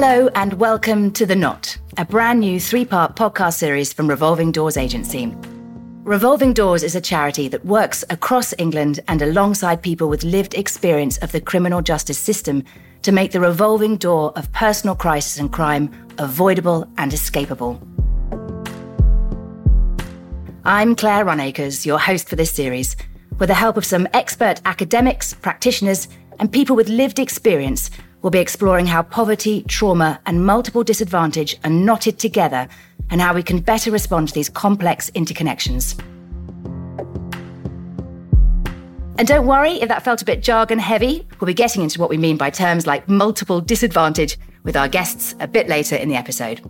Hello and welcome to The Knot, a brand new three part podcast series from Revolving Doors Agency. Revolving Doors is a charity that works across England and alongside people with lived experience of the criminal justice system to make the revolving door of personal crisis and crime avoidable and escapable. I'm Claire Runacres, your host for this series. With the help of some expert academics, practitioners, and people with lived experience, we'll be exploring how poverty, trauma, and multiple disadvantage are knotted together and how we can better respond to these complex interconnections. And don't worry if that felt a bit jargon heavy. We'll be getting into what we mean by terms like multiple disadvantage with our guests a bit later in the episode.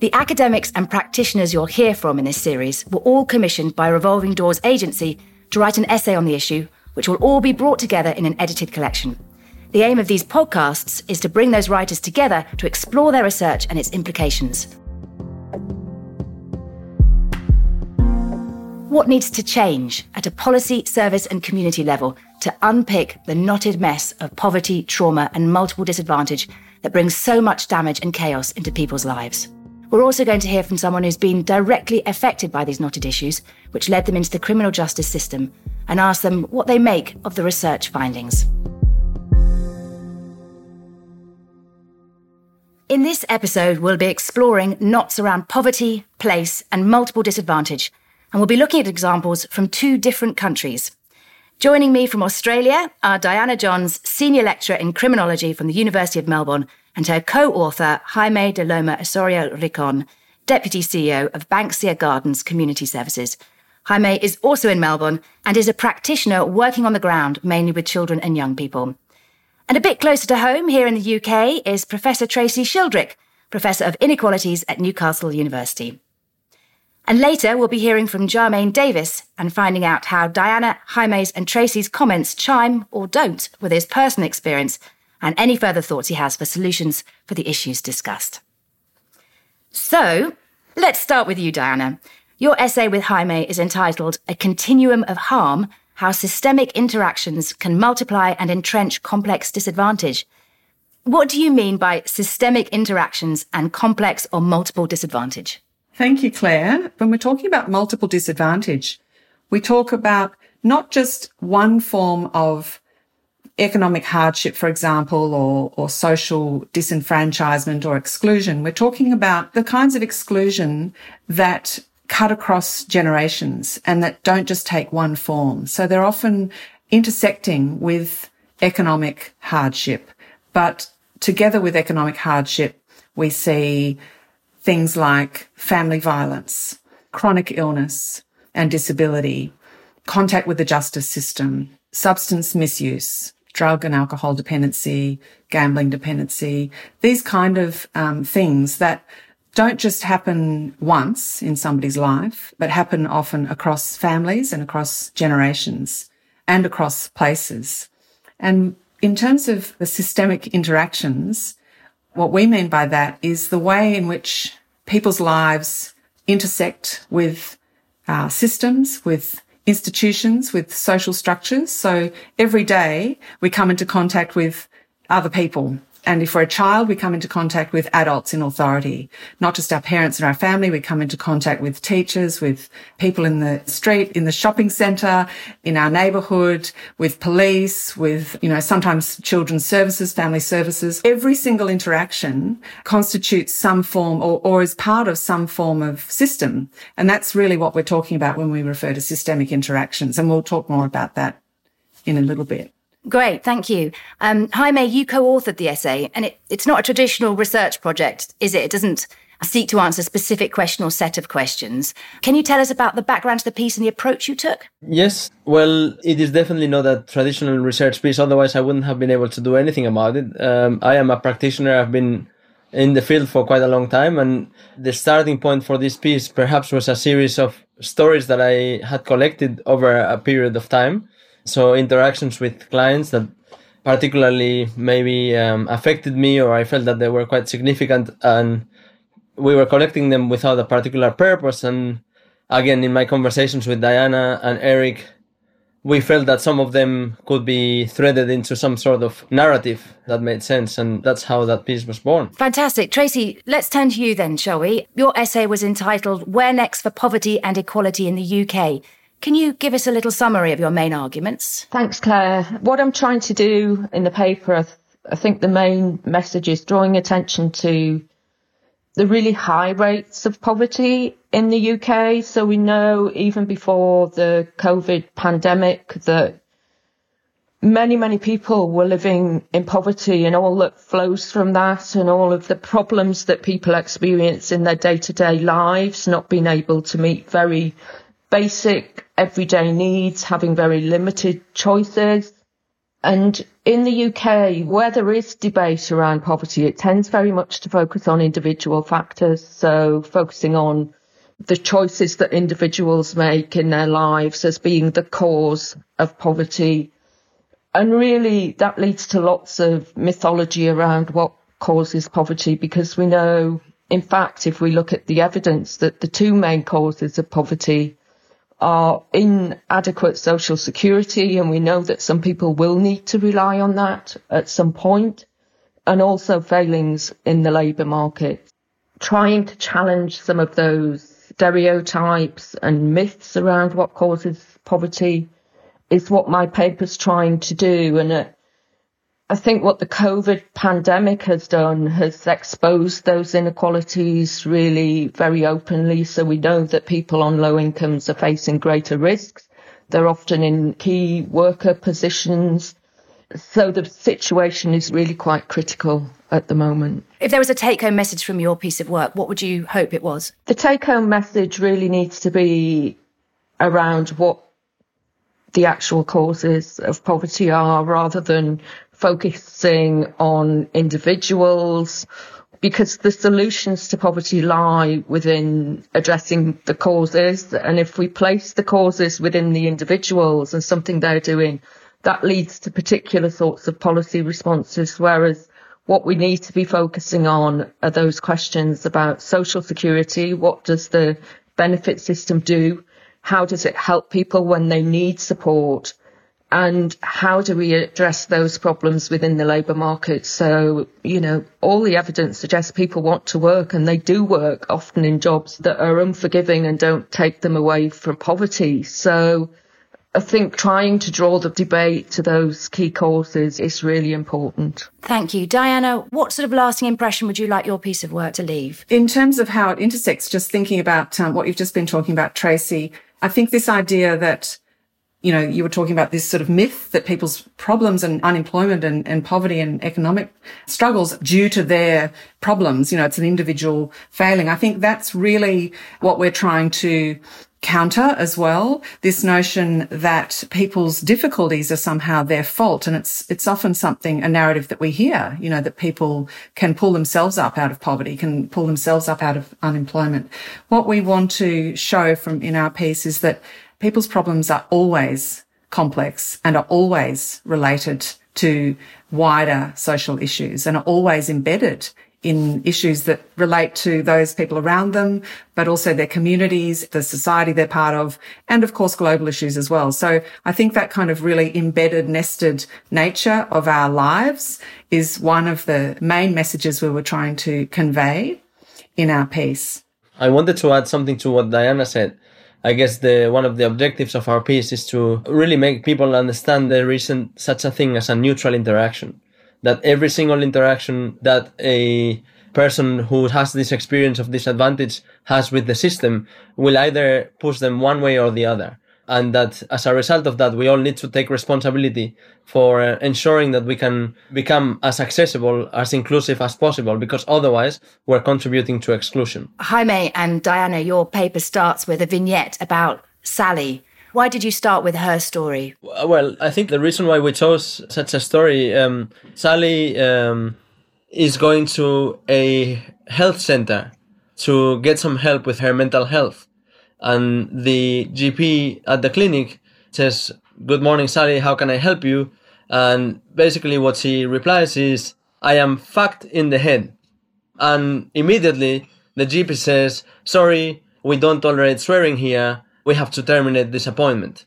The academics and practitioners you'll hear from in this series were all commissioned by Revolving Doors Agency to write an essay on the issue, which will all be brought together in an edited collection. The aim of these podcasts is to bring those writers together to explore their research and its implications. What needs to change at a policy, service, and community level to unpick the knotted mess of poverty, trauma, and multiple disadvantage that brings so much damage and chaos into people's lives? We're also going to hear from someone who's been directly affected by these knotted issues, which led them into the criminal justice system, and ask them what they make of the research findings. In this episode, we'll be exploring knots around poverty, place, and multiple disadvantage, and we'll be looking at examples from two different countries. Joining me from Australia are Diana Johns, Senior Lecturer in Criminology from the University of Melbourne, and her co author, Jaime de Loma Osorio Ricon, Deputy CEO of Banksia Gardens Community Services. Jaime is also in Melbourne and is a practitioner working on the ground, mainly with children and young people. And a bit closer to home here in the UK is Professor Tracy Shildrick, Professor of Inequalities at Newcastle University. And later, we'll be hearing from Jermaine Davis and finding out how Diana, Jaime's, and Tracy's comments chime or don't with his personal experience and any further thoughts he has for solutions for the issues discussed. So, let's start with you, Diana. Your essay with Jaime is entitled A Continuum of Harm how systemic interactions can multiply and entrench complex disadvantage. What do you mean by systemic interactions and complex or multiple disadvantage? Thank you, Claire. When we're talking about multiple disadvantage, we talk about not just one form of economic hardship, for example, or, or social disenfranchisement or exclusion. We're talking about the kinds of exclusion that cut across generations and that don't just take one form. So they're often intersecting with economic hardship. But together with economic hardship, we see things like family violence, chronic illness and disability, contact with the justice system, substance misuse, drug and alcohol dependency, gambling dependency, these kind of um, things that don't just happen once in somebody's life, but happen often across families and across generations and across places. And in terms of the systemic interactions, what we mean by that is the way in which people's lives intersect with uh, systems, with institutions, with social structures. So every day we come into contact with other people and if we're a child, we come into contact with adults in authority, not just our parents and our family. We come into contact with teachers, with people in the street, in the shopping centre, in our neighbourhood, with police, with, you know, sometimes children's services, family services. Every single interaction constitutes some form or, or is part of some form of system. And that's really what we're talking about when we refer to systemic interactions. And we'll talk more about that in a little bit. Great, thank you. Um, Jaime, you co-authored the essay, and it, it's not a traditional research project, is it? It doesn't seek to answer a specific question or set of questions. Can you tell us about the background to the piece and the approach you took? Yes, well, it is definitely not a traditional research piece. Otherwise, I wouldn't have been able to do anything about it. Um, I am a practitioner. I've been in the field for quite a long time, and the starting point for this piece perhaps was a series of stories that I had collected over a period of time so interactions with clients that particularly maybe um, affected me or I felt that they were quite significant and we were collecting them without a particular purpose. And again, in my conversations with Diana and Eric, we felt that some of them could be threaded into some sort of narrative that made sense. And that's how that piece was born. Fantastic. Tracy, let's turn to you then, shall we? Your essay was entitled Where Next for Poverty and Equality in the UK. Can you give us a little summary of your main arguments? Thanks, Claire. What I'm trying to do in the paper, I, th- I think the main message is drawing attention to the really high rates of poverty in the UK. So we know even before the COVID pandemic that many, many people were living in poverty and all that flows from that and all of the problems that people experience in their day to day lives, not being able to meet very basic everyday needs, having very limited choices. And in the UK, where there is debate around poverty, it tends very much to focus on individual factors. So focusing on the choices that individuals make in their lives as being the cause of poverty. And really that leads to lots of mythology around what causes poverty because we know, in fact, if we look at the evidence that the two main causes of poverty are inadequate social security, and we know that some people will need to rely on that at some point, and also failings in the labour market. Trying to challenge some of those stereotypes and myths around what causes poverty is what my paper's trying to do. And I think what the COVID pandemic has done has exposed those inequalities really very openly. So we know that people on low incomes are facing greater risks. They're often in key worker positions. So the situation is really quite critical at the moment. If there was a take home message from your piece of work, what would you hope it was? The take home message really needs to be around what the actual causes of poverty are rather than focusing on individuals because the solutions to poverty lie within addressing the causes. And if we place the causes within the individuals and something they're doing, that leads to particular sorts of policy responses. Whereas what we need to be focusing on are those questions about social security. What does the benefit system do? How does it help people when they need support? And how do we address those problems within the labour market? So, you know, all the evidence suggests people want to work and they do work often in jobs that are unforgiving and don't take them away from poverty. So I think trying to draw the debate to those key causes is really important. Thank you. Diana, what sort of lasting impression would you like your piece of work to leave? In terms of how it intersects, just thinking about um, what you've just been talking about, Tracy, I think this idea that you know, you were talking about this sort of myth that people's problems and unemployment and, and poverty and economic struggles due to their problems, you know, it's an individual failing. I think that's really what we're trying to counter as well. This notion that people's difficulties are somehow their fault. And it's, it's often something, a narrative that we hear, you know, that people can pull themselves up out of poverty, can pull themselves up out of unemployment. What we want to show from in our piece is that people's problems are always complex and are always related to wider social issues and are always embedded in issues that relate to those people around them, but also their communities, the society they're part of, and of course global issues as well. So I think that kind of really embedded, nested nature of our lives is one of the main messages we were trying to convey in our piece. I wanted to add something to what Diana said. I guess the one of the objectives of our piece is to really make people understand there isn't such a thing as a neutral interaction. That every single interaction that a person who has this experience of disadvantage has with the system will either push them one way or the other and that as a result of that we all need to take responsibility for uh, ensuring that we can become as accessible as inclusive as possible because otherwise we're contributing to exclusion. Jaime and diana your paper starts with a vignette about sally. Why did you start with her story? Well i think the reason why we chose such a story um, sally um, is going to a health center to get some help with her mental health and the GP at the clinic says, Good morning, Sally, how can I help you? And basically, what she replies is, I am fucked in the head. And immediately, the GP says, Sorry, we don't tolerate swearing here. We have to terminate this appointment.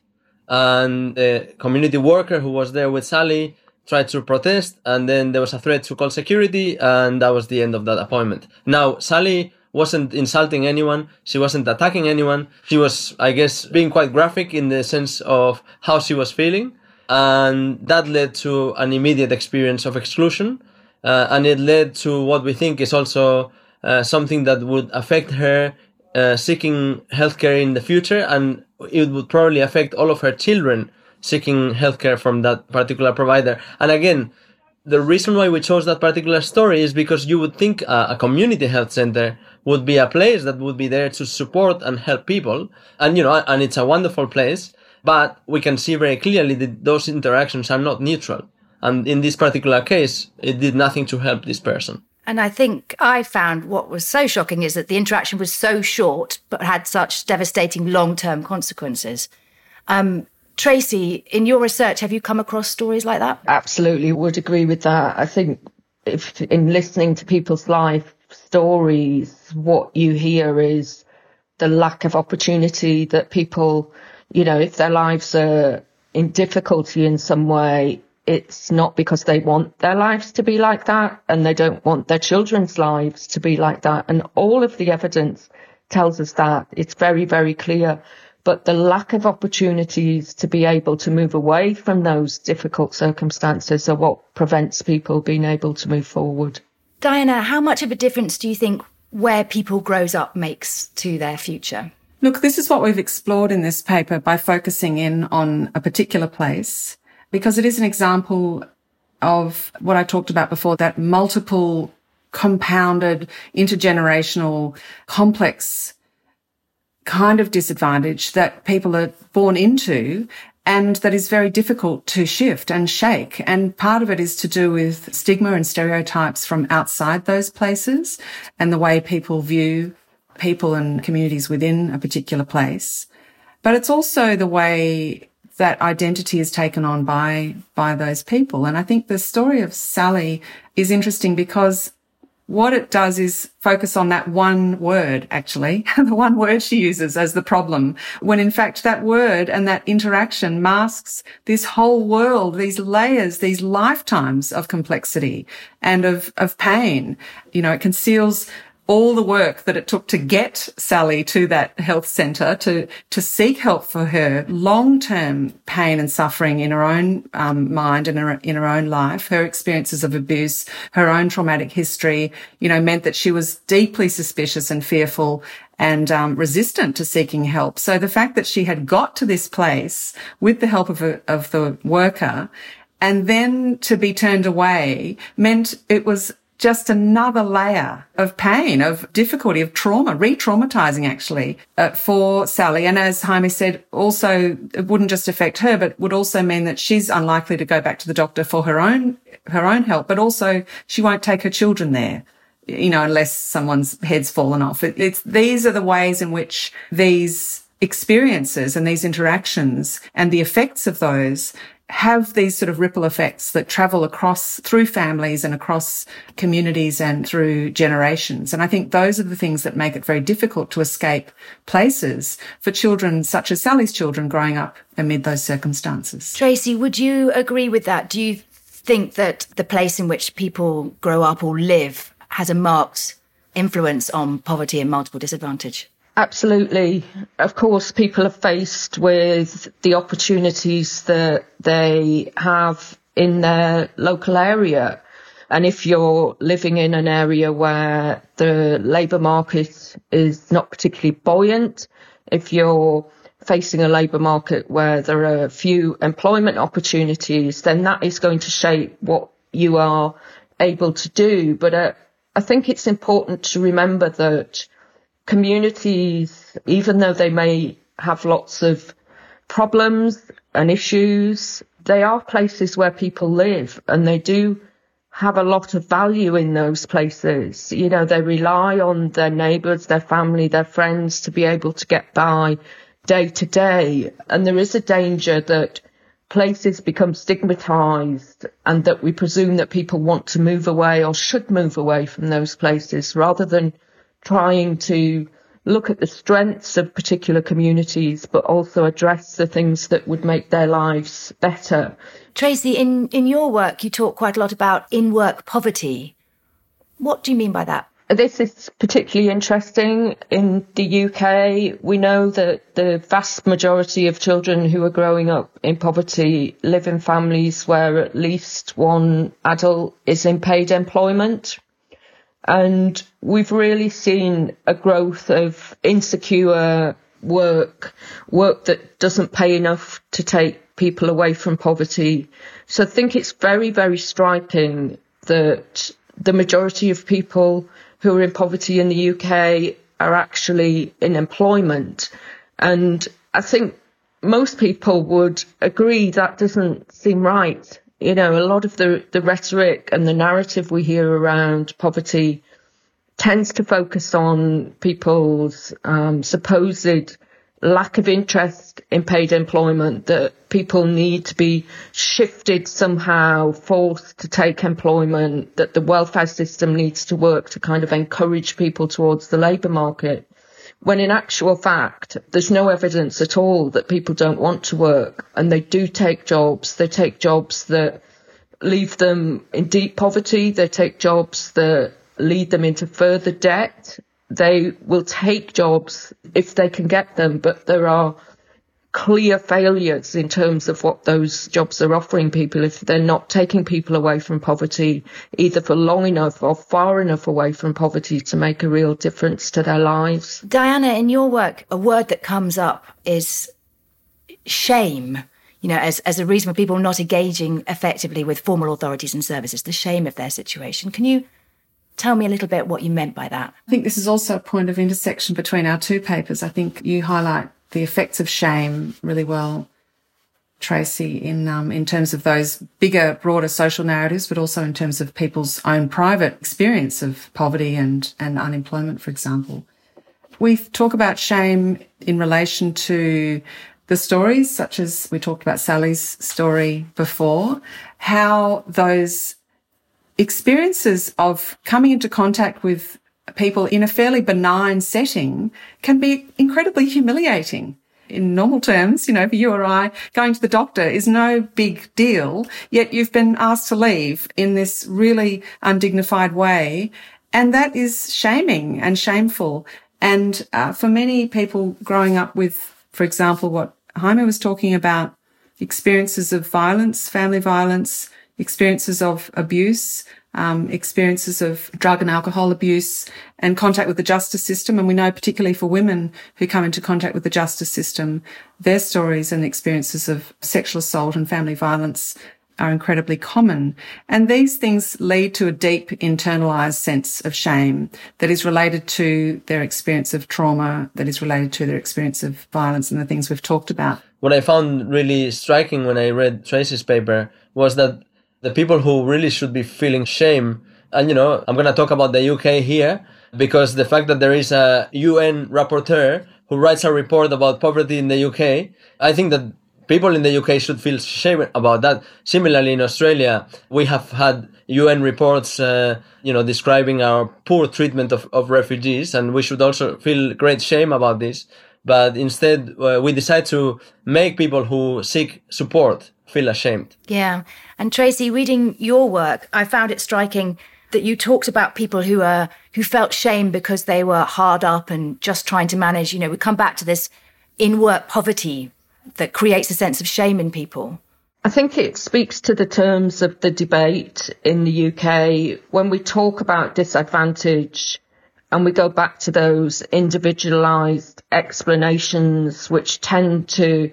and the community worker who was there with Sally tried to protest, and then there was a threat to call security, and that was the end of that appointment. Now, Sally wasn't insulting anyone. She wasn't attacking anyone. She was, I guess, being quite graphic in the sense of how she was feeling. And that led to an immediate experience of exclusion. Uh, and it led to what we think is also uh, something that would affect her uh, seeking healthcare in the future. And it would probably affect all of her children seeking healthcare from that particular provider. And again, the reason why we chose that particular story is because you would think a, a, community health center would be a place that would be there to support and help people. And, you know, and it's a wonderful place, but we can see very clearly that those interactions are not neutral. And in this particular case, it did nothing to help this person. And I think I found what was so shocking is that the interaction was so short, but had such devastating long term consequences. Um, Tracy, in your research, have you come across stories like that? Absolutely, would agree with that. I think if in listening to people's life stories, what you hear is the lack of opportunity that people, you know, if their lives are in difficulty in some way, it's not because they want their lives to be like that and they don't want their children's lives to be like that. And all of the evidence tells us that. It's very, very clear but the lack of opportunities to be able to move away from those difficult circumstances are what prevents people being able to move forward. Diana, how much of a difference do you think where people grows up makes to their future? Look, this is what we've explored in this paper by focusing in on a particular place because it is an example of what I talked about before, that multiple compounded intergenerational complex kind of disadvantage that people are born into and that is very difficult to shift and shake. And part of it is to do with stigma and stereotypes from outside those places and the way people view people and communities within a particular place. But it's also the way that identity is taken on by, by those people. And I think the story of Sally is interesting because what it does is focus on that one word, actually, the one word she uses as the problem, when in fact that word and that interaction masks this whole world, these layers, these lifetimes of complexity and of, of pain. You know, it conceals all the work that it took to get Sally to that health centre to to seek help for her long term pain and suffering in her own um, mind and her, in her own life. Her experiences of abuse, her own traumatic history, you know, meant that she was deeply suspicious and fearful and um, resistant to seeking help. So the fact that she had got to this place with the help of a, of the worker and then to be turned away meant it was just another layer of pain, of difficulty, of trauma, re-traumatizing actually uh, for Sally. And as Jaime said, also it wouldn't just affect her, but would also mean that she's unlikely to go back to the doctor for her own, her own help, but also she won't take her children there. You know, unless someone's head's fallen off. It, it's, these are the ways in which these experiences and these interactions and the effects of those have these sort of ripple effects that travel across through families and across communities and through generations. And I think those are the things that make it very difficult to escape places for children such as Sally's children growing up amid those circumstances. Tracy, would you agree with that? Do you think that the place in which people grow up or live has a marked influence on poverty and multiple disadvantage? Absolutely. Of course, people are faced with the opportunities that they have in their local area. And if you're living in an area where the labour market is not particularly buoyant, if you're facing a labour market where there are few employment opportunities, then that is going to shape what you are able to do. But uh, I think it's important to remember that communities, even though they may have lots of problems and issues, they are places where people live and they do have a lot of value in those places. You know, they rely on their neighbours, their family, their friends to be able to get by day to day. And there is a danger that places become stigmatized and that we presume that people want to move away or should move away from those places rather than trying to look at the strengths of particular communities, but also address the things that would make their lives better. Tracy, in, in your work, you talk quite a lot about in work poverty. What do you mean by that? This is particularly interesting in the UK. We know that the vast majority of children who are growing up in poverty live in families where at least one adult is in paid employment. And we've really seen a growth of insecure work, work that doesn't pay enough to take people away from poverty. So I think it's very, very striking that the majority of people who are in poverty in the UK are actually in employment. And I think most people would agree that doesn't seem right. You know, a lot of the, the rhetoric and the narrative we hear around poverty tends to focus on people's um, supposed lack of interest in paid employment, that people need to be shifted somehow, forced to take employment, that the welfare system needs to work to kind of encourage people towards the labour market. When in actual fact, there's no evidence at all that people don't want to work and they do take jobs. They take jobs that leave them in deep poverty. They take jobs that lead them into further debt. They will take jobs if they can get them, but there are clear failures in terms of what those jobs are offering people if they're not taking people away from poverty either for long enough or far enough away from poverty to make a real difference to their lives. Diana, in your work, a word that comes up is shame. You know, as, as a reason for people not engaging effectively with formal authorities and services, the shame of their situation. Can you Tell me a little bit what you meant by that. I think this is also a point of intersection between our two papers. I think you highlight the effects of shame really well, Tracy, in um, in terms of those bigger, broader social narratives, but also in terms of people's own private experience of poverty and and unemployment, for example. We talk about shame in relation to the stories, such as we talked about Sally's story before, how those experiences of coming into contact with people in a fairly benign setting can be incredibly humiliating. In normal terms, you know, for you or I, going to the doctor is no big deal, yet you've been asked to leave in this really undignified way. And that is shaming and shameful. And uh, for many people growing up with, for example, what Jaime was talking about, experiences of violence, family violence, experiences of abuse, um, experiences of drug and alcohol abuse and contact with the justice system. And we know particularly for women who come into contact with the justice system, their stories and experiences of sexual assault and family violence are incredibly common. And these things lead to a deep internalized sense of shame that is related to their experience of trauma, that is related to their experience of violence and the things we've talked about. What I found really striking when I read Tracy's paper was that the people who really should be feeling shame. And, you know, I'm going to talk about the UK here because the fact that there is a UN rapporteur who writes a report about poverty in the UK, I think that people in the UK should feel shame about that. Similarly, in Australia, we have had UN reports, uh, you know, describing our poor treatment of, of refugees, and we should also feel great shame about this. But instead, uh, we decide to make people who seek support feel ashamed. Yeah. And Tracy, reading your work, I found it striking that you talked about people who are who felt shame because they were hard up and just trying to manage, you know, we come back to this in work poverty that creates a sense of shame in people. I think it speaks to the terms of the debate in the UK when we talk about disadvantage and we go back to those individualized explanations which tend to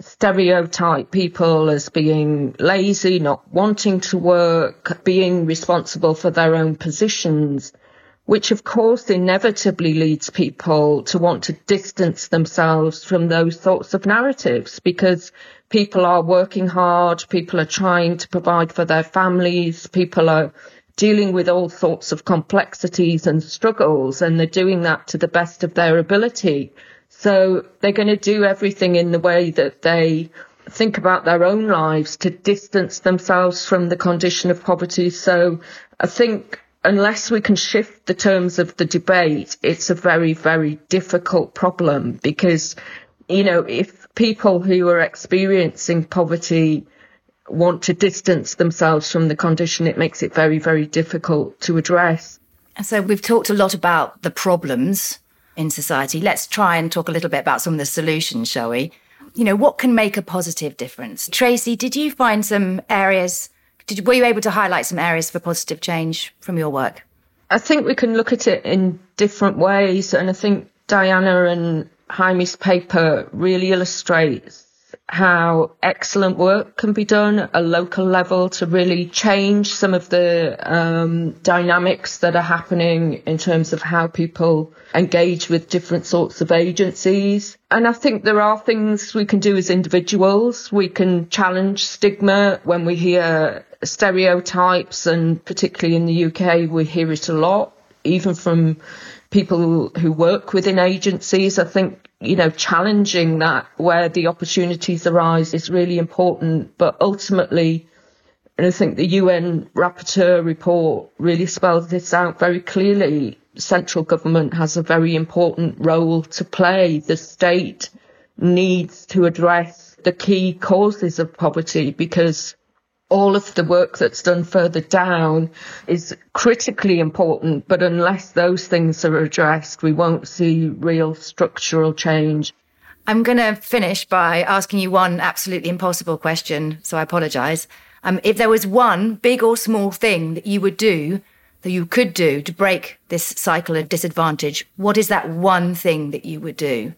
stereotype people as being lazy, not wanting to work, being responsible for their own positions, which of course inevitably leads people to want to distance themselves from those sorts of narratives because people are working hard, people are trying to provide for their families, people are dealing with all sorts of complexities and struggles, and they're doing that to the best of their ability. So they're going to do everything in the way that they think about their own lives to distance themselves from the condition of poverty. So I think unless we can shift the terms of the debate, it's a very, very difficult problem because, you know, if people who are experiencing poverty want to distance themselves from the condition, it makes it very, very difficult to address. So we've talked a lot about the problems in society. Let's try and talk a little bit about some of the solutions, shall we? You know, what can make a positive difference? Tracy, did you find some areas did, were you able to highlight some areas for positive change from your work? I think we can look at it in different ways, and I think Diana and Jaime's paper really illustrates how excellent work can be done at a local level to really change some of the um, dynamics that are happening in terms of how people engage with different sorts of agencies. And I think there are things we can do as individuals. We can challenge stigma when we hear stereotypes, and particularly in the UK, we hear it a lot, even from people who work within agencies. I think you know, challenging that where the opportunities arise is really important. But ultimately, and I think the UN rapporteur report really spells this out very clearly. Central government has a very important role to play. The state needs to address the key causes of poverty because all of the work that's done further down is critically important, but unless those things are addressed, we won't see real structural change. I'm going to finish by asking you one absolutely impossible question, so I apologize. Um, if there was one big or small thing that you would do, that you could do to break this cycle of disadvantage, what is that one thing that you would do?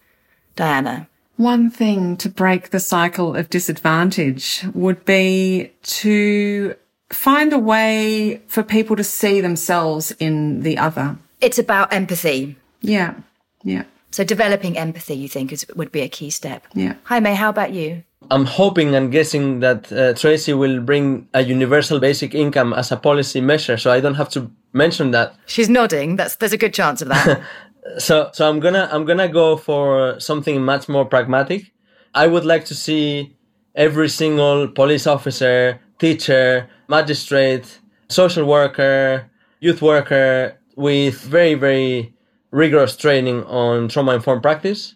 Diana one thing to break the cycle of disadvantage would be to find a way for people to see themselves in the other. It's about empathy. Yeah. Yeah. So developing empathy, you think, is, would be a key step. Yeah. Jaime, how about you? I'm hoping and guessing that uh, Tracy will bring a universal basic income as a policy measure, so I don't have to mention that. She's nodding. That's there's a good chance of that. so so i'm gonna i'm gonna go for something much more pragmatic. I would like to see every single police officer teacher magistrate social worker youth worker with very very rigorous training on trauma informed practice.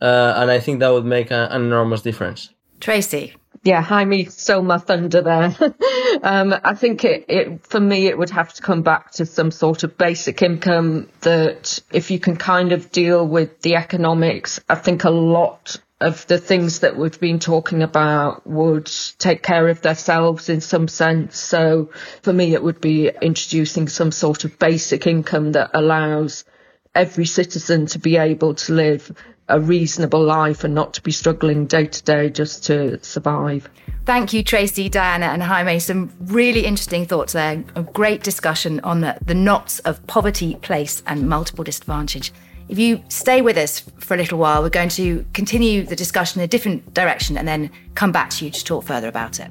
Uh, and i think that would make a, an enormous difference. Tracy yeah, Jaime stole my thunder there. um, I think it, it, for me, it would have to come back to some sort of basic income that if you can kind of deal with the economics, I think a lot of the things that we've been talking about would take care of themselves in some sense. So for me, it would be introducing some sort of basic income that allows every citizen to be able to live a reasonable life and not to be struggling day to day just to survive. Thank you, Tracy, Diana, and Jaime. Some really interesting thoughts there. A great discussion on the, the knots of poverty, place, and multiple disadvantage. If you stay with us for a little while, we're going to continue the discussion in a different direction and then come back to you to talk further about it.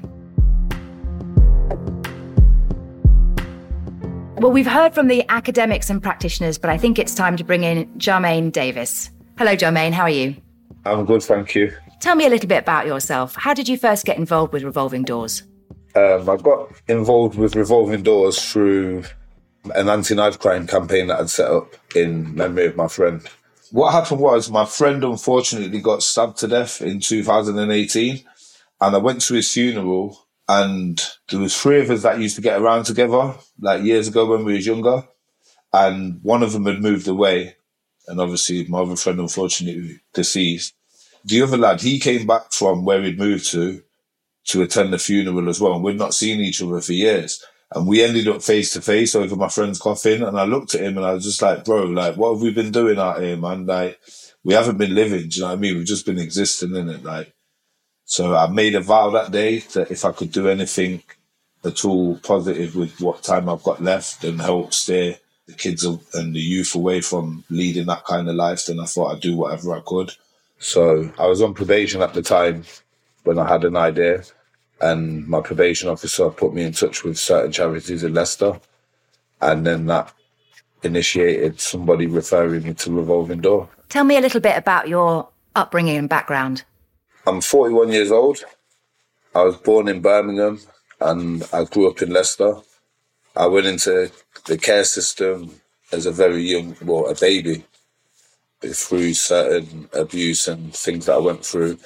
Well, we've heard from the academics and practitioners, but I think it's time to bring in Jermaine Davis. Hello, Jermaine. How are you? I'm good, thank you. Tell me a little bit about yourself. How did you first get involved with Revolving Doors? Um, I got involved with Revolving Doors through an anti-knife crime campaign that I'd set up in memory of my friend. What happened was my friend unfortunately got stabbed to death in 2018 and I went to his funeral and there was three of us that used to get around together like years ago when we was younger and one of them had moved away and obviously my other friend unfortunately deceased. The other lad, he came back from where he'd moved to to attend the funeral as well. And we'd not seen each other for years. And we ended up face to face over my friend's coffin. And I looked at him and I was just like, bro, like, what have we been doing out here, man? Like, we haven't been living. Do you know what I mean? We've just been existing in it. Like, so I made a vow that day that if I could do anything at all positive with what time I've got left and help steer the kids and the youth away from leading that kind of life, then I thought I'd do whatever I could. So I was on probation at the time when I had an idea, and my probation officer put me in touch with certain charities in Leicester, and then that initiated somebody referring me to Revolving Door. Tell me a little bit about your upbringing and background. I'm 41 years old. I was born in Birmingham and I grew up in Leicester. I went into the care system as a very young, well, a baby, through certain abuse and things that I went through.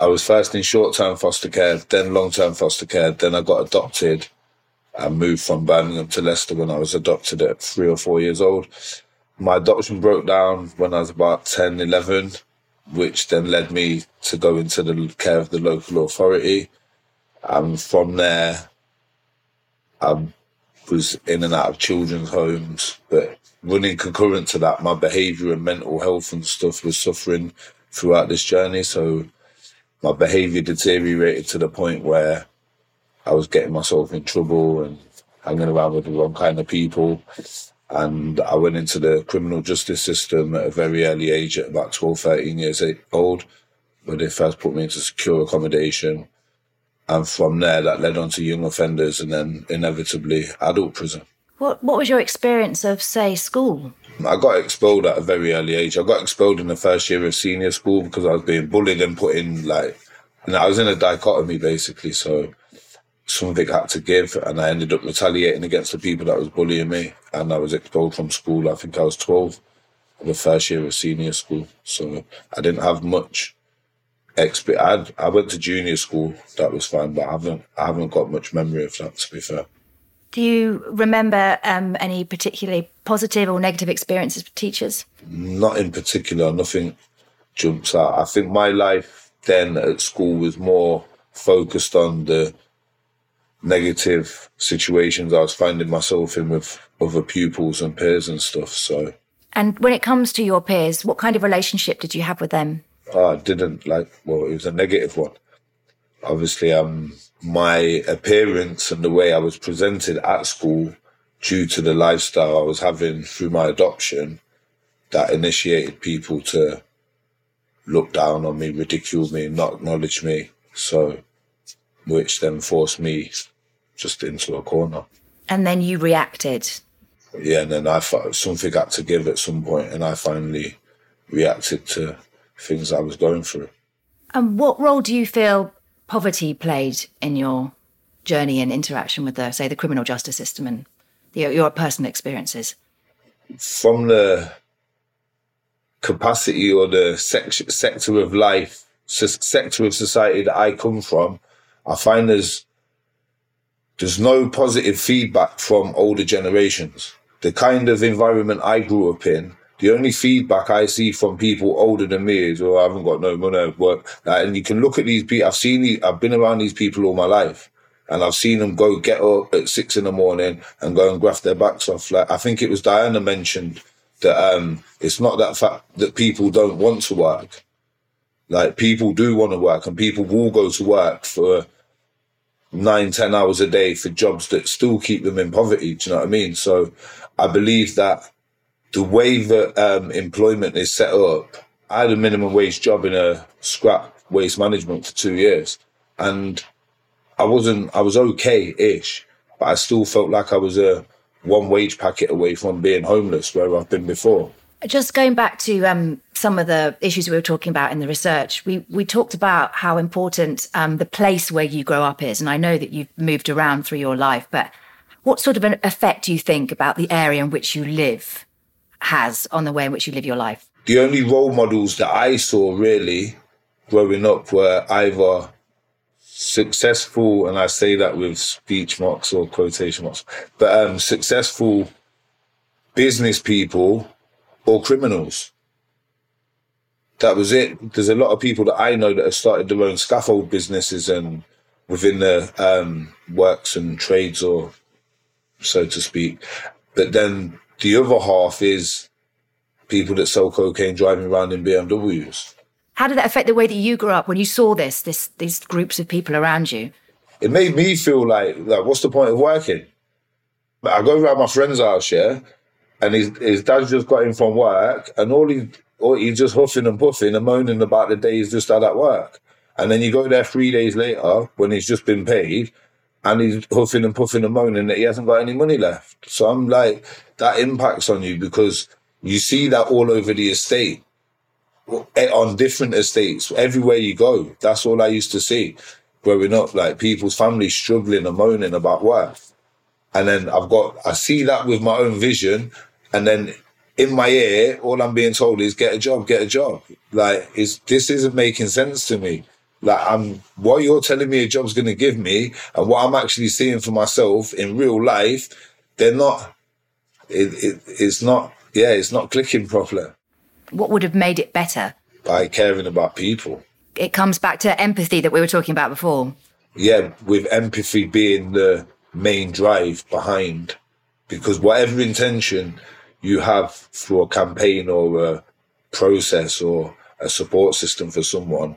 I was first in short term foster care, then long term foster care, then I got adopted. I moved from Birmingham to Leicester when I was adopted at three or four years old. My adoption broke down when I was about 10, 11, which then led me to go into the care of the local authority. And from there, I was in and out of children's homes, but running concurrent to that, my behaviour and mental health and stuff was suffering throughout this journey. So my behaviour deteriorated to the point where I was getting myself in trouble and hanging around with the wrong kind of people. And I went into the criminal justice system at a very early age, at about 12, 13 years old, where they first put me into secure accommodation. And from there, that led on to young offenders and then inevitably adult prison. What What was your experience of, say, school? I got expelled at a very early age. I got expelled in the first year of senior school because I was being bullied and put in like, and I was in a dichotomy basically. So something had to give, and I ended up retaliating against the people that was bullying me, and I was expelled from school. I think I was twelve, the first year of senior school. So I didn't have much experience. I went to junior school. That was fine, but I haven't. I haven't got much memory of that. To be fair. Do you remember um, any particularly positive or negative experiences with teachers? Not in particular. Nothing jumps out. I think my life then at school was more focused on the negative situations I was finding myself in with other pupils and peers and stuff. So. And when it comes to your peers, what kind of relationship did you have with them? Oh, I didn't like. Well, it was a negative one. Obviously, um, my appearance and the way I was presented at school, due to the lifestyle I was having through my adoption, that initiated people to look down on me, ridicule me, not acknowledge me. So, which then forced me just into a corner. And then you reacted. Yeah, and then I thought something had to give at some point, and I finally reacted to things I was going through. And what role do you feel poverty played in your journey and interaction with the, say, the criminal justice system and the, your personal experiences? From the capacity or the sec- sector of life, sector of society that I come from, I find there's there's no positive feedback from older generations. The kind of environment I grew up in, the only feedback I see from people older than me is, "Oh, I haven't got no money, work." and you can look at these people. I've seen, these, I've been around these people all my life, and I've seen them go get up at six in the morning and go and graft their backs off. Like I think it was Diana mentioned that um, it's not that fact that people don't want to work. Like people do want to work, and people will go to work for nine, ten hours a day for jobs that still keep them in poverty. Do you know what I mean? So I believe that the way that um, employment is set up, I had a minimum wage job in a scrap waste management for two years, and I wasn't. I was okay-ish, but I still felt like I was a one wage packet away from being homeless, where I've been before. Just going back to um, some of the issues we were talking about in the research, we we talked about how important um, the place where you grow up is, and I know that you've moved around through your life, but what sort of an effect do you think about the area in which you live has on the way in which you live your life? The only role models that I saw really growing up were either successful, and I say that with speech marks or quotation marks, but um, successful business people or criminals. That was it. There's a lot of people that I know that have started their own scaffold businesses and within the um, works and trades, or so to speak. But then the other half is people that sell cocaine driving around in BMWs. How did that affect the way that you grew up when you saw this, this these groups of people around you? It made me feel like, like, what's the point of working? I go around my friend's house, yeah, and his his dad just got in from work, and all he all he's just huffing and puffing and moaning about the day he's just had at work. And then you go there three days later when he's just been paid, and he's huffing and puffing and moaning that he hasn't got any money left. So I'm like, that impacts on you because you see that all over the estate, eh, on different estates, everywhere you go. That's all I used to see growing up, like people's families struggling and moaning about work. And then I've got, I see that with my own vision. And then in my ear, all I'm being told is get a job, get a job. Like, is this isn't making sense to me. Like, I'm what you're telling me a job's going to give me, and what I'm actually seeing for myself in real life, they're not. It, it it's not. Yeah, it's not clicking properly. What would have made it better? By caring about people. It comes back to empathy that we were talking about before. Yeah, with empathy being the main drive behind, because whatever intention you have for a campaign or a process or a support system for someone,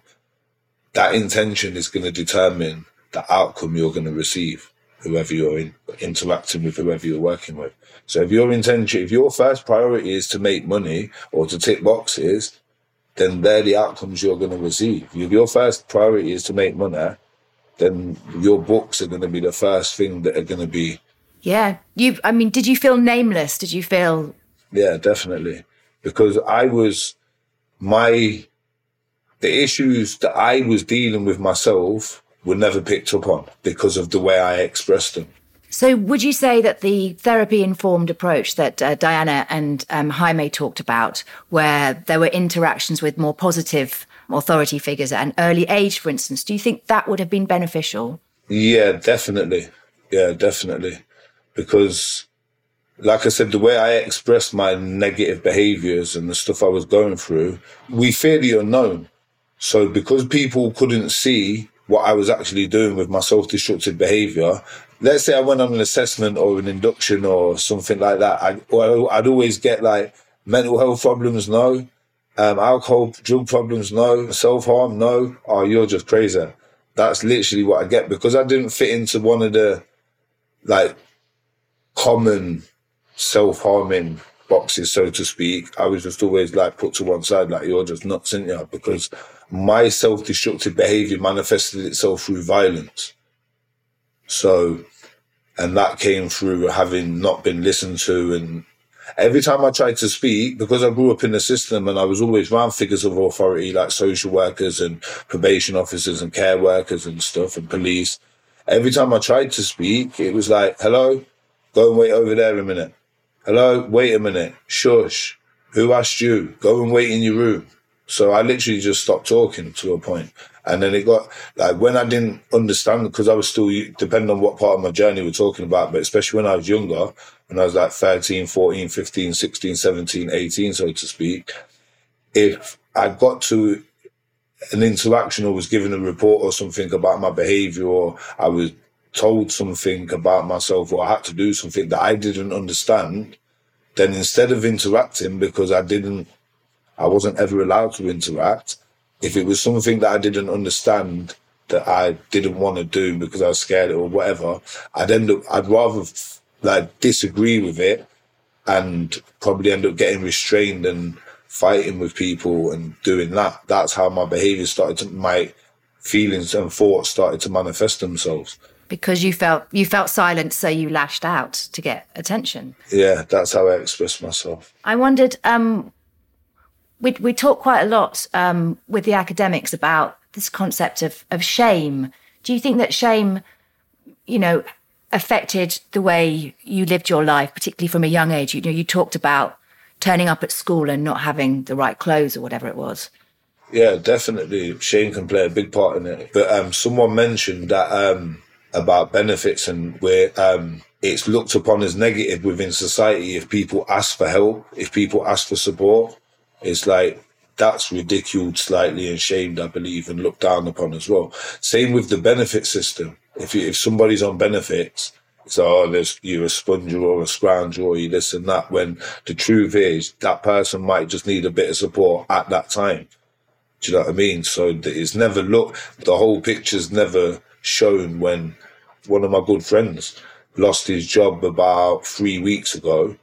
that intention is going to determine the outcome you're going to receive, whoever you're in, interacting with, whoever you're working with. So if your intention, if your first priority is to make money or to tick boxes, then they're the outcomes you're going to receive. If your first priority is to make money, then your books are going to be the first thing that are going to be yeah. You, I mean, did you feel nameless? Did you feel? Yeah, definitely. Because I was, my, the issues that I was dealing with myself were never picked up on because of the way I expressed them. So, would you say that the therapy informed approach that uh, Diana and um, Jaime talked about, where there were interactions with more positive authority figures at an early age, for instance, do you think that would have been beneficial? Yeah, definitely. Yeah, definitely because like I said, the way I expressed my negative behaviors and the stuff I was going through, we fear the unknown. So because people couldn't see what I was actually doing with my self-destructive behavior, let's say I went on an assessment or an induction or something like that, I, I'd always get like mental health problems, no. Um, alcohol, drug problems, no. Self-harm, no. Oh, you're just crazy. That's literally what I get because I didn't fit into one of the like common self-harming boxes, so to speak, I was just always like put to one side, like you're just nuts, in you? Because my self-destructive behavior manifested itself through violence. So, and that came through having not been listened to. And every time I tried to speak, because I grew up in the system and I was always around figures of authority like social workers and probation officers and care workers and stuff and police. Every time I tried to speak, it was like, hello, Go and wait over there a minute. Hello, wait a minute. Shush. Who asked you? Go and wait in your room. So I literally just stopped talking to a point. And then it got like when I didn't understand because I was still depending on what part of my journey we're talking about, but especially when I was younger, when I was like 13, 14, 15, 16, 17, 18, so to speak, if I got to an interaction or was given a report or something about my behavior or I was told something about myself or I had to do something that I didn't understand, then instead of interacting because I didn't, I wasn't ever allowed to interact, if it was something that I didn't understand that I didn't want to do because I was scared or whatever, I'd end up, I'd rather like disagree with it and probably end up getting restrained and fighting with people and doing that. That's how my behavior started to, my feelings and thoughts started to manifest themselves because you felt you felt silent, so you lashed out to get attention. Yeah, that's how I expressed myself. I wondered. Um, we we talk quite a lot um, with the academics about this concept of of shame. Do you think that shame, you know, affected the way you lived your life, particularly from a young age? You know, you talked about turning up at school and not having the right clothes or whatever it was. Yeah, definitely. Shame can play a big part in it. But um, someone mentioned that um, about benefits and where um, it's looked upon as negative within society if people ask for help, if people ask for support. It's like that's ridiculed slightly and shamed, I believe, and looked down upon as well. Same with the benefit system. If you, if somebody's on benefits, so oh, there's you're a sponger or a scrounger or you this and that. When the truth is that person might just need a bit of support at that time. Do you know what I mean? So it's never looked. The whole picture's never shown when one of my good friends lost his job about three weeks ago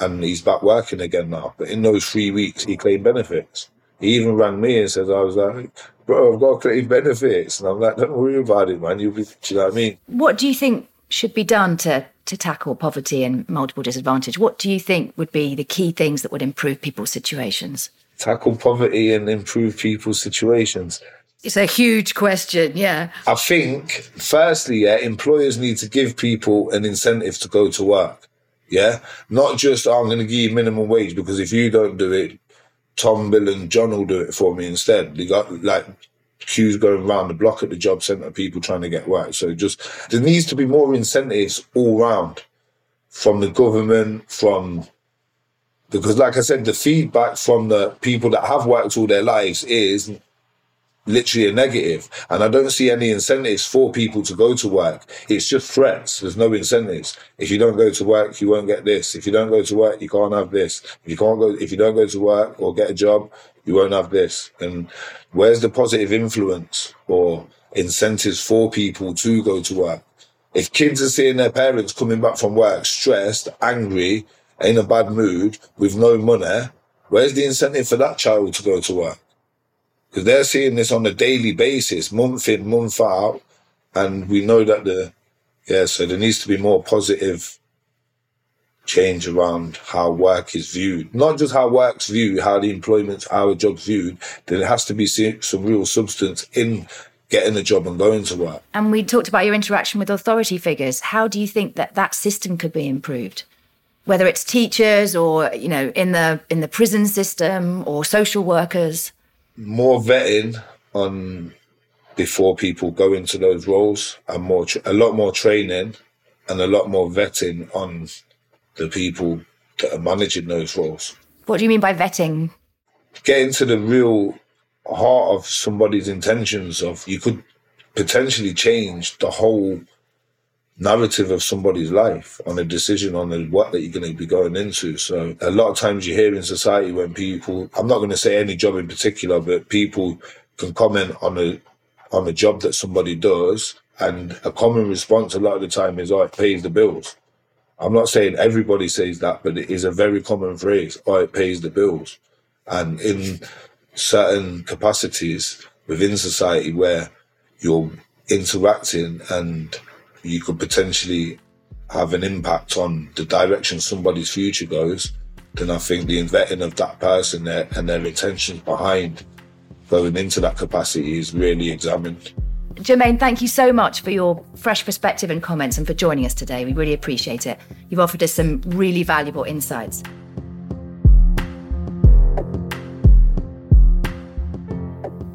and he's back working again now. But in those three weeks, he claimed benefits. He even rang me and said, I was like, bro, I've got to claim benefits. And I'm like, don't worry about it, man. You'll be, do you know what I mean? What do you think should be done to, to tackle poverty and multiple disadvantage? What do you think would be the key things that would improve people's situations? Tackle poverty and improve people's situations It's a huge question, yeah. I think, firstly, yeah, employers need to give people an incentive to go to work. Yeah, not just oh, I'm going to give you minimum wage because if you don't do it, Tom, Bill, and John will do it for me instead. They got like queues going around the block at the job centre, people trying to get work. So just there needs to be more incentives all round from the government, from because like I said, the feedback from the people that have worked all their lives is literally a negative. And I don't see any incentives for people to go to work. It's just threats. There's no incentives. If you don't go to work, you won't get this. If you don't go to work, you can't have this. If you can't go, if you don't go to work or get a job, you won't have this. And where's the positive influence or incentives for people to go to work? If kids are seeing their parents coming back from work stressed, angry, in a bad mood, with no money, where's the incentive for that child to go to work? Because they're seeing this on a daily basis, month in, month out. And we know that the, yeah, so there needs to be more positive change around how work is viewed. Not just how work's viewed, how the employment, our job's viewed. Then it has to be some real substance in getting a job and going to work. And we talked about your interaction with authority figures. How do you think that that system could be improved? Whether it's teachers or you know in the in the prison system or social workers. More vetting on before people go into those roles and more a lot more training and a lot more vetting on the people that are managing those roles. What do you mean by vetting? Getting to the real heart of somebody's intentions of you could potentially change the whole narrative of somebody's life on a decision on the, what that you're going to be going into. So a lot of times you hear in society when people, I'm not going to say any job in particular, but people can comment on a, on a job that somebody does. And a common response a lot of the time is, oh, it pays the bills. I'm not saying everybody says that, but it is a very common phrase. Oh, it pays the bills. And in certain capacities within society where you're interacting and you could potentially have an impact on the direction somebody's future goes, then I think the vetting of that person there and their intentions behind going into that capacity is really examined. Jermaine, thank you so much for your fresh perspective and comments and for joining us today. We really appreciate it. You've offered us some really valuable insights.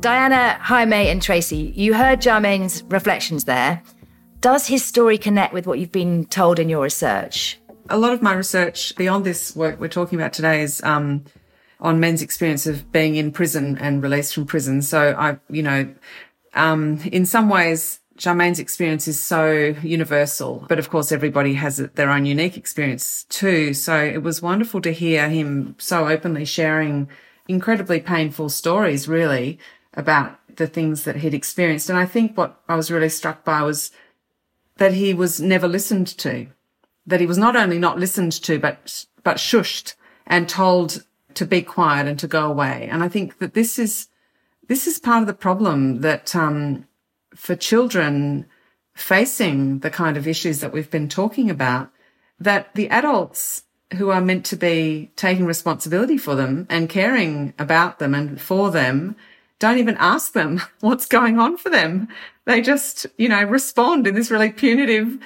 Diana, Jaime, and Tracy, you heard Jermaine's reflections there. Does his story connect with what you've been told in your research? A lot of my research beyond this work we're talking about today is um, on men's experience of being in prison and released from prison. So I, you know, um, in some ways, Jermaine's experience is so universal, but of course, everybody has their own unique experience too. So it was wonderful to hear him so openly sharing incredibly painful stories, really, about the things that he'd experienced. And I think what I was really struck by was that he was never listened to, that he was not only not listened to, but, but shushed and told to be quiet and to go away. And I think that this is, this is part of the problem that, um, for children facing the kind of issues that we've been talking about, that the adults who are meant to be taking responsibility for them and caring about them and for them don't even ask them what's going on for them. They just, you know, respond in this really punitive,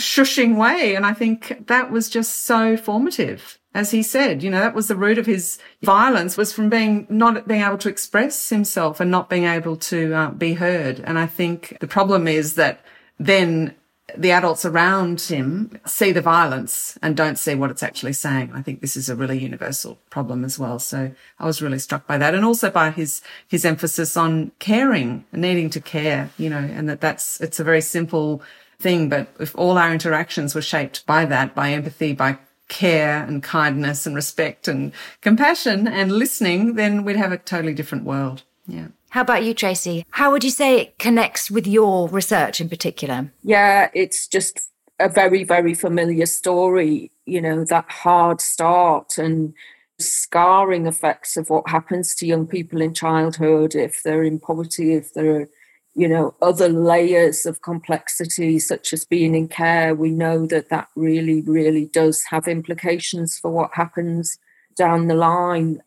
shushing way. And I think that was just so formative. As he said, you know, that was the root of his violence was from being not being able to express himself and not being able to uh, be heard. And I think the problem is that then the adults around him see the violence and don't see what it's actually saying. I think this is a really universal problem as well. So I was really struck by that and also by his, his emphasis on caring, needing to care, you know, and that that's, it's a very simple thing. But if all our interactions were shaped by that, by empathy, by care and kindness and respect and compassion and listening, then we'd have a totally different world. Yeah. How about you, Tracy? How would you say it connects with your research in particular? Yeah, it's just a very, very familiar story, you know, that hard start and scarring effects of what happens to young people in childhood if they're in poverty, if there are, you know, other layers of complexity, such as being in care. We know that that really, really does have implications for what happens down the line.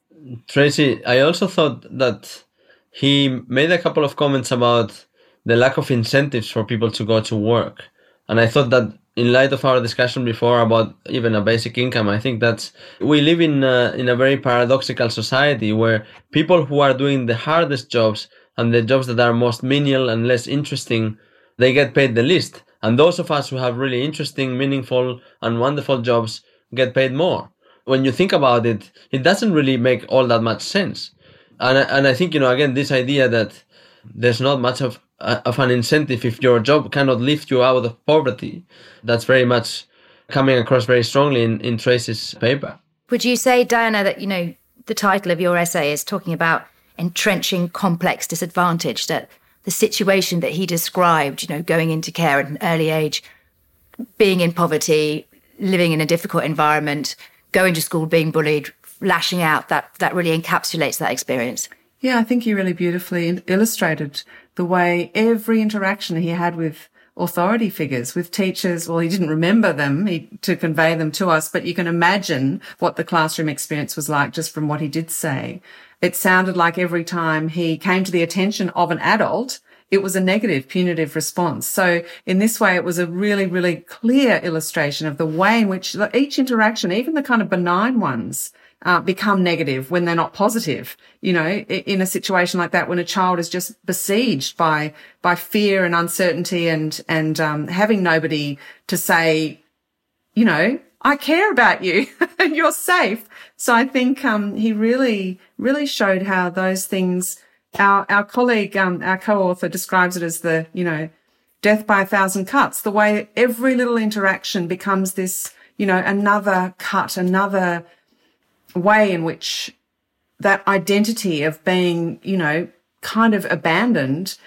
Tracy, I also thought that he made a couple of comments about the lack of incentives for people to go to work. And I thought that in light of our discussion before about even a basic income, I think that we live in a, in a very paradoxical society where people who are doing the hardest jobs and the jobs that are most menial and less interesting, they get paid the least. And those of us who have really interesting, meaningful, and wonderful jobs get paid more. When you think about it, it doesn't really make all that much sense. And, and I think, you know, again, this idea that there's not much of of an incentive if your job cannot lift you out of poverty. That's very much coming across very strongly in, in Tracy's paper. Would you say, Diana, that, you know, the title of your essay is talking about entrenching complex disadvantage, that the situation that he described, you know, going into care at an early age, being in poverty, living in a difficult environment, going to school, being bullied, lashing out, that, that really encapsulates that experience. Yeah, I think he really beautifully illustrated the way every interaction he had with authority figures, with teachers. Well, he didn't remember them he, to convey them to us, but you can imagine what the classroom experience was like just from what he did say. It sounded like every time he came to the attention of an adult, it was a negative punitive response. So in this way, it was a really, really clear illustration of the way in which each interaction, even the kind of benign ones, uh, become negative when they're not positive. You know, in a situation like that, when a child is just besieged by by fear and uncertainty and and um, having nobody to say, you know, I care about you, and you're safe. So I think um, he really really showed how those things. Our our colleague, um, our co-author, describes it as the you know death by a thousand cuts. The way every little interaction becomes this, you know, another cut, another way in which that identity of being, you know, kind of abandoned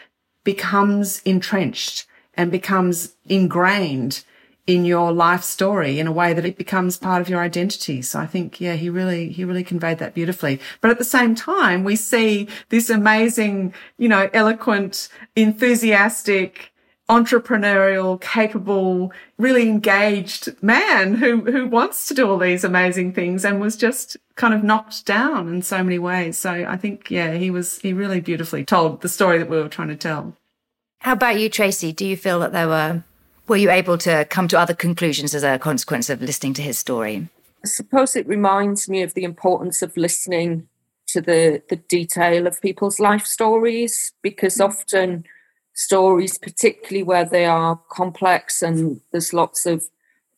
becomes entrenched and becomes ingrained in your life story in a way that it becomes part of your identity. So I think, yeah, he really, he really conveyed that beautifully. But at the same time, we see this amazing, you know, eloquent, enthusiastic, entrepreneurial, capable, really engaged man who, who wants to do all these amazing things and was just kind of knocked down in so many ways. So I think, yeah, he was, he really beautifully told the story that we were trying to tell. How about you, Tracy? Do you feel that there were, were you able to come to other conclusions as a consequence of listening to his story? I suppose it reminds me of the importance of listening to the, the detail of people's life stories because mm. often stories, particularly where they are complex and there's lots of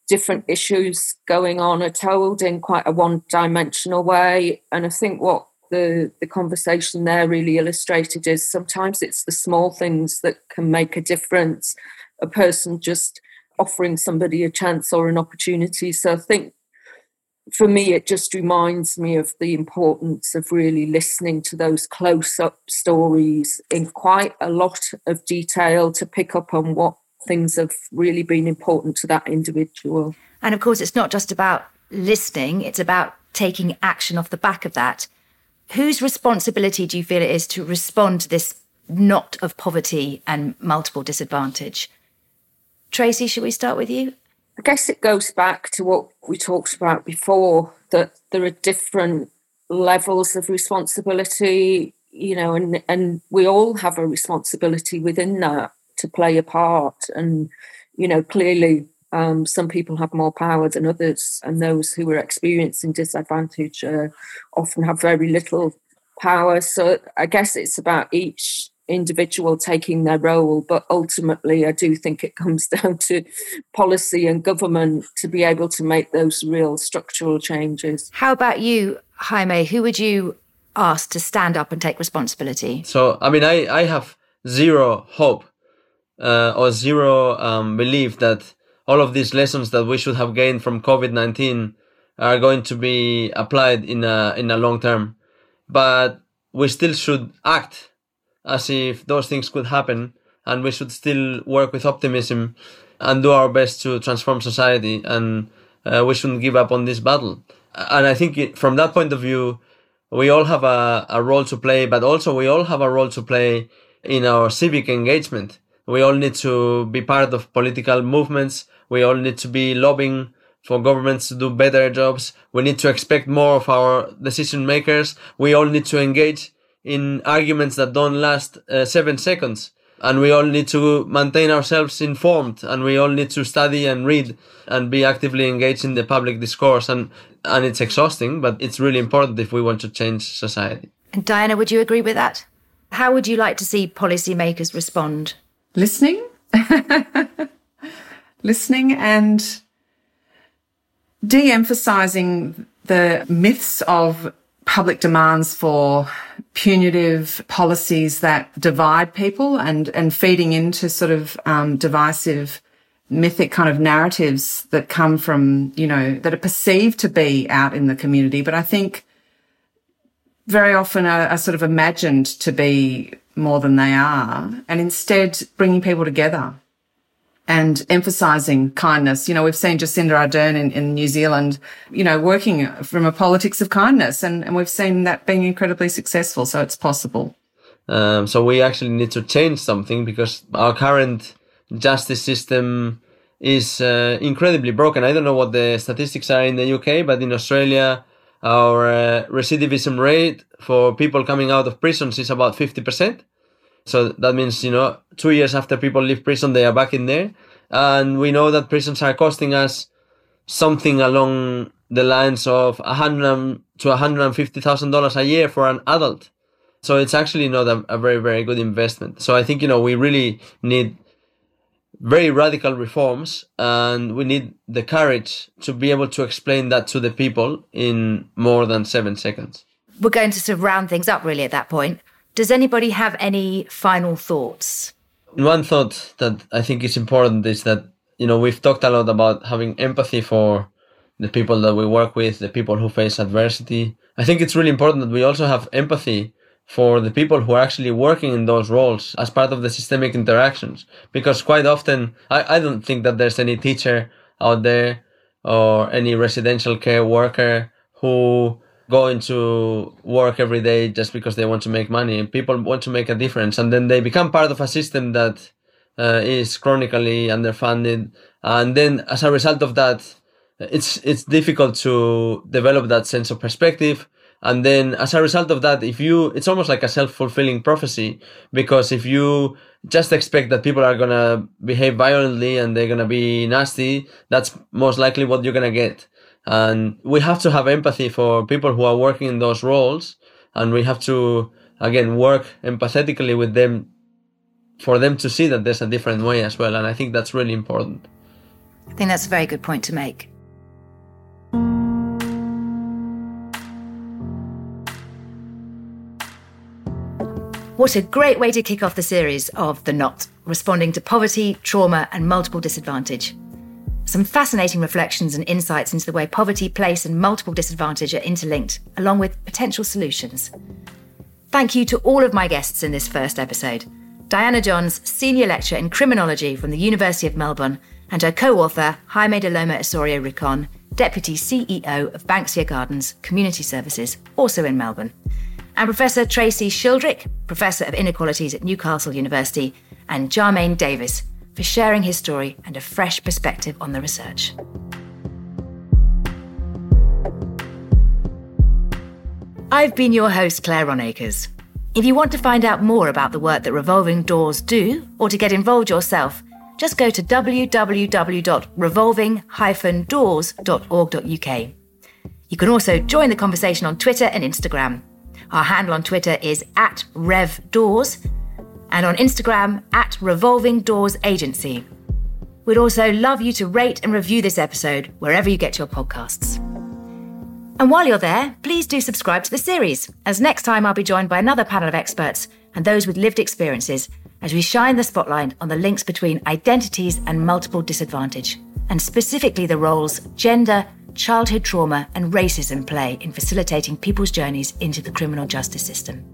different issues going on, are told in quite a one dimensional way. And I think what the, the conversation there really illustrated is sometimes it's the small things that can make a difference. A person just offering somebody a chance or an opportunity. So I think for me, it just reminds me of the importance of really listening to those close up stories in quite a lot of detail to pick up on what things have really been important to that individual. And of course, it's not just about listening, it's about taking action off the back of that. Whose responsibility do you feel it is to respond to this knot of poverty and multiple disadvantage? Tracy, should we start with you? I guess it goes back to what we talked about before that there are different levels of responsibility, you know, and, and we all have a responsibility within that to play a part. And, you know, clearly um, some people have more power than others, and those who are experiencing disadvantage uh, often have very little power. So I guess it's about each individual taking their role, but ultimately, I do think it comes down to policy and government to be able to make those real structural changes. How about you, Jaime? Who would you ask to stand up and take responsibility? So, I mean, I, I have zero hope uh, or zero um, belief that all of these lessons that we should have gained from COVID 19 are going to be applied in a, in a long term. But we still should act as if those things could happen and we should still work with optimism and do our best to transform society and uh, we shouldn't give up on this battle. And i think it, from that point of view we all have a, a role to play but also we all have a role to play in our civic engagement. We all need to be part of political movements. We all need to be lobbying for governments to do better jobs. We need to expect more of our decision makers. We all need to engage in arguments that don't last uh, seven seconds. And we all need to maintain ourselves informed and we all need to study and read and be actively engaged in the public discourse. And, and it's exhausting, but it's really important if we want to change society. And Diana, would you agree with that? How would you like to see policymakers respond? Listening. Listening and de emphasizing the myths of public demands for punitive policies that divide people and, and feeding into sort of um, divisive mythic kind of narratives that come from, you know, that are perceived to be out in the community. But I think very often are, are sort of imagined to be more than they are and instead bringing people together and emphasizing kindness. You know, we've seen Jacinda Ardern in, in New Zealand, you know, working from a politics of kindness and, and we've seen that being incredibly successful. So it's possible. Um, so we actually need to change something because our current justice system is uh, incredibly broken. I don't know what the statistics are in the UK, but in Australia, our uh, recidivism rate for people coming out of prisons is about 50%. So that means, you know, two years after people leave prison, they are back in there. And we know that prisons are costing us something along the lines of a hundred to one hundred and fifty thousand dollars a year for an adult. So it's actually not a, a, very very good investment. So I think you know we really need very radical reforms, and we need the courage to be able to explain that to the people in more than seven seconds. We're going to sort of round things up really at that point. Does anybody have any final thoughts? One thought that I think is important is that, you know, we've talked a lot about having empathy for the people that we work with, the people who face adversity. I think it's really important that we also have empathy for the people who are actually working in those roles as part of the systemic interactions. Because quite often, I, I don't think that there's any teacher out there or any residential care worker who going to work every day just because they want to make money. People want to make a difference, and then they become part of a system that uh, is chronically underfunded, and then as a result of that, it's it's difficult to develop that sense of perspective. And then as a result of that, if you, it's almost like a self-fulfilling prophecy because if you just expect that people are to behave violently and they're to be nasty, that's most likely what you're to get. And we have to have empathy for people who are working in those roles. And we have to, again, work empathetically with them for them to see that there's a different way as well. And I think that's really important. I think that's a very good point to make. What a great way to kick off the series of The Knot, responding to poverty, trauma, and multiple disadvantage. Some fascinating reflections and insights into the way poverty, place, and multiple disadvantage are interlinked, along with potential solutions. Thank you to all of my guests in this first episode Diana Johns, Senior Lecturer in Criminology from the University of Melbourne, and her co author, Jaime de Loma Osorio Ricon, Deputy CEO of Banksia Gardens Community Services, also in Melbourne, and Professor Tracy Shildrick, Professor of Inequalities at Newcastle University, and Jermaine Davis, for sharing his story and a fresh perspective on the research. I've been your host, Claire Ronacres. If you want to find out more about the work that Revolving Doors do, or to get involved yourself, just go to www.revolving-doors.org.uk. You can also join the conversation on Twitter and Instagram. Our handle on Twitter is at RevDoors, and on Instagram at Revolving Doors Agency. We'd also love you to rate and review this episode wherever you get your podcasts. And while you're there, please do subscribe to the series, as next time I'll be joined by another panel of experts and those with lived experiences as we shine the spotlight on the links between identities and multiple disadvantage, and specifically the roles gender, childhood trauma, and racism play in facilitating people's journeys into the criminal justice system.